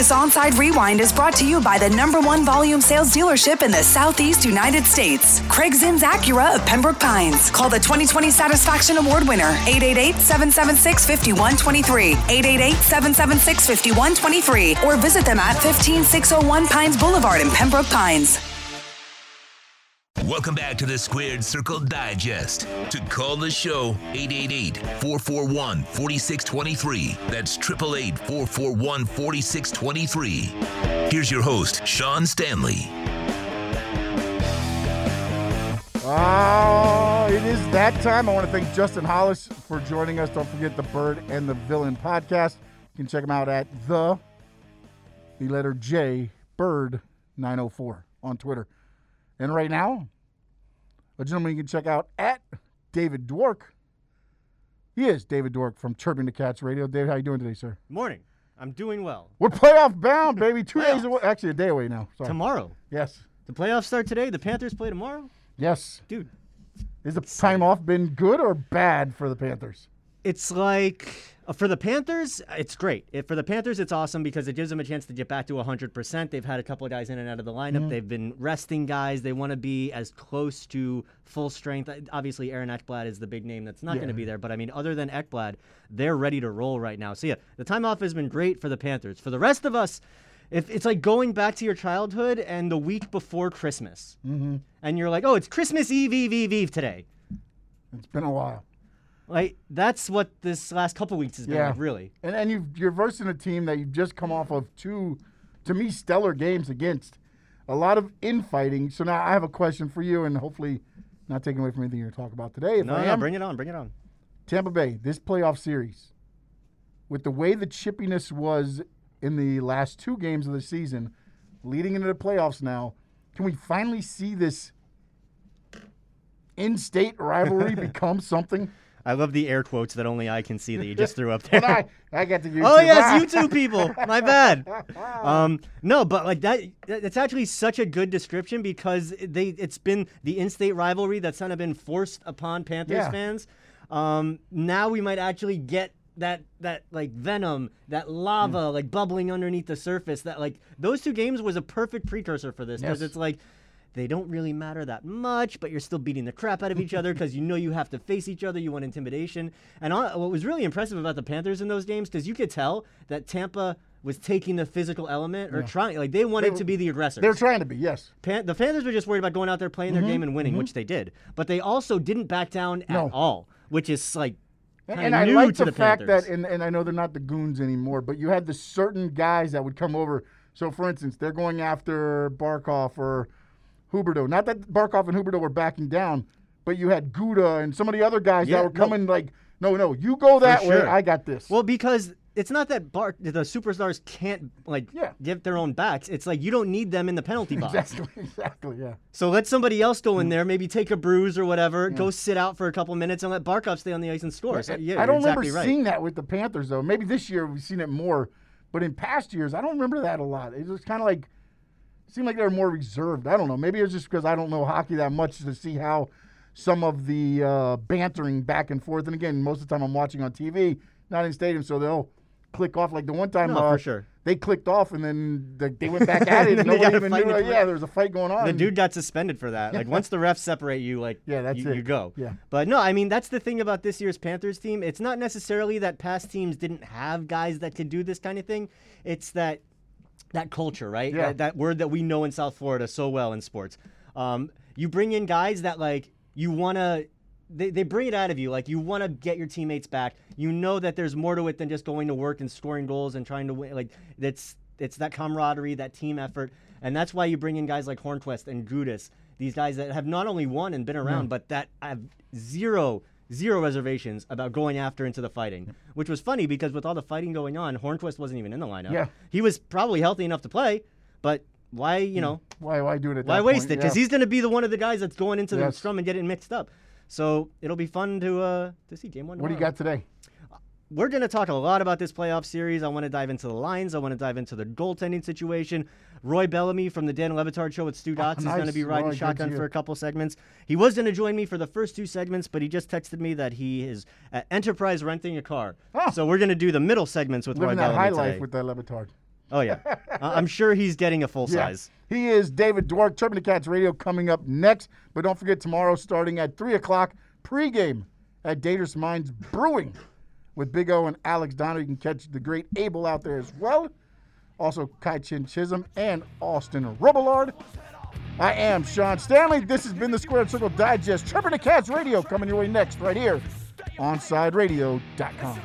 This onside rewind is brought to you by the number one volume sales dealership in the Southeast United States, Craig Zinn's Acura of Pembroke Pines. Call the 2020 Satisfaction Award winner, 888 776 5123, 888 776 5123, or visit them at 15601 Pines Boulevard in Pembroke Pines. Welcome back to the Squared Circle Digest. To call the show, 888 441 4623. That's 888 441 4623. Here's your host, Sean Stanley. Ah, it is that time. I want to thank Justin Hollis for joining us. Don't forget the Bird and the Villain podcast. You can check them out at the the letter J Bird 904 on Twitter. And right now, a gentleman you can check out at David Dwork. He is David Dwork from Chirping the Cats Radio. David, how you doing today, sir? Morning. I'm doing well. We're playoff bound, baby. Two days away. Actually, a day away now. Sorry. Tomorrow. Yes. The playoffs start today. The Panthers play tomorrow. Yes. Dude, Is the time off been good or bad for the Panthers? it's like for the Panthers, it's great. It, for the Panthers, it's awesome because it gives them a chance to get back to 100%. They've had a couple of guys in and out of the lineup. They've been resting guys. They want to be as close to full strength. Uh, Obviously, Aaron Ekblad is the big name that's not going to be there. But I mean, other than Ekblad, they're ready to roll right now. So yeah, the time off has been great for the Panthers. For the rest of us, if it's like going back to your childhood and the week before Christmas, and you're like, oh, it's Christmas Eve, Eve, Eve, Eve today. It's been a while. Like that's what this last couple weeks has been Yeah. like, really. And and you've, you're versing a team that you've just come off of two, to me, stellar games against. A lot of infighting. So now I have a question for you, and hopefully not taking away from anything you're going to talk about today. If No, I no, am, bring it on, bring it on. Tampa Bay, this playoff series, with the way the chippiness was in the last two games of the season, leading into the playoffs now, can we finally see this in-state rivalry become something? I love the air quotes that only I can see that you just threw up there. I, I got the YouTube. Oh yes, you two people. My bad. Um, no, but like that, it's actually such a good description because they it's been the in-state rivalry that's kind of been forced upon Panthers Yeah. fans. Um, now we might actually get that that like venom, that lava Hmm. like bubbling underneath the surface. That like those two games was a perfect precursor for this because Yes. it's like. They don't really matter that much, but you're still beating the crap out of each other because you know you have to face each other. You want intimidation. And on, what was really impressive about the Panthers in those games, because you could tell that Tampa was taking the physical element or trying, like they wanted were- to be the aggressors. They're trying to be, yes. Pan- the Panthers were just worried about going out there, playing their mm-hmm. game, and winning, mm-hmm. which they did. But they also didn't back down at all, which is like And, and I new like to the, the, fact that, and, and I know they're not the goons anymore, but you had the certain guys that would come over. So, for instance, they're going after Barkov or Huberdeau. Not that Barkov and Huberdeau were backing down, but you had Gudas and some of the other guys Yeah, that were no. coming like, no, no, you go that way. sure. I got this. Well, because it's not that Bar- the superstars can't like Yeah. give their own backs. It's like you don't need them in the penalty box. exactly, exactly, yeah. So let somebody else go in mm. there, maybe take a bruise or whatever, go sit out for a couple minutes, and let Barkov stay on the ice and score. So, yeah, I don't exactly remember right. seeing that with the Panthers though. Maybe this year we've seen it more, but in past years I don't remember that a lot. It was kind of like seemed like they were more reserved. I don't know. Maybe it's just because I don't know hockey that much to see how some of the uh, bantering back and forth. And again, most of the time I'm watching on TV, not in stadium, so they'll click off. Like the one time, No, uh, for sure. they clicked off and then the, they went back at it. and nobody even knew. in uh, yeah, there was a fight going on. The dude got suspended for that. Like once the refs separate you, like Yeah, that's you, it. you go. Yeah. But no, I mean that's the thing about this year's Panthers team. It's not necessarily that past teams didn't have guys that could do this kind of thing. It's that that culture, right? Yeah. That, that word that we know in South Florida so well in sports. Um, you bring in guys that like you want to. They, they bring it out of you like you want to get your teammates back. You know that there's more to it than just going to work and scoring goals and trying to win. Like it's it's that camaraderie, that team effort, and that's why you bring in guys like Hornqvist and Gudas. These guys that have not only won and been around, but that have zero zero reservations about going after into the fighting. Which was funny because with all the fighting going on, Hornqvist wasn't even in the lineup. Yeah. he was probably healthy enough to play, but why you know why, why do it why waste point? it? Because Yeah. he's going to be the one of the guys that's going into the Yes. scrum and getting mixed up. So it'll be fun to uh, to see game one. What do you got today? We're going to talk a lot about this playoff series. I want to dive into the lines. I want to dive into the goaltending situation. Roy Bellamy from the Dan Le Batard show with Stu oh, Dots is going to be riding Roy, shotgun for a couple segments. He was going to join me for the first two segments, but he just texted me that he is at Enterprise renting a car. Oh. So we're going to do the middle segments with Living Roy Bellamy high today. life with that Le Batard. Oh yeah, I'm sure he's getting a full Yeah. size. He is David Dwork, the Cats Radio coming up next. But don't forget tomorrow, starting at 3 o'clock, pregame at Daters Mines Brewing with Big O and Alex Donner. You can catch the great Abel out there as well. Also, Kai Chin Chisholm and Austin Robillard. I am Sean Stanley. This has been the Squared Circle Digest, Chirping the Cats Radio coming your way next right here on SideRadio.com.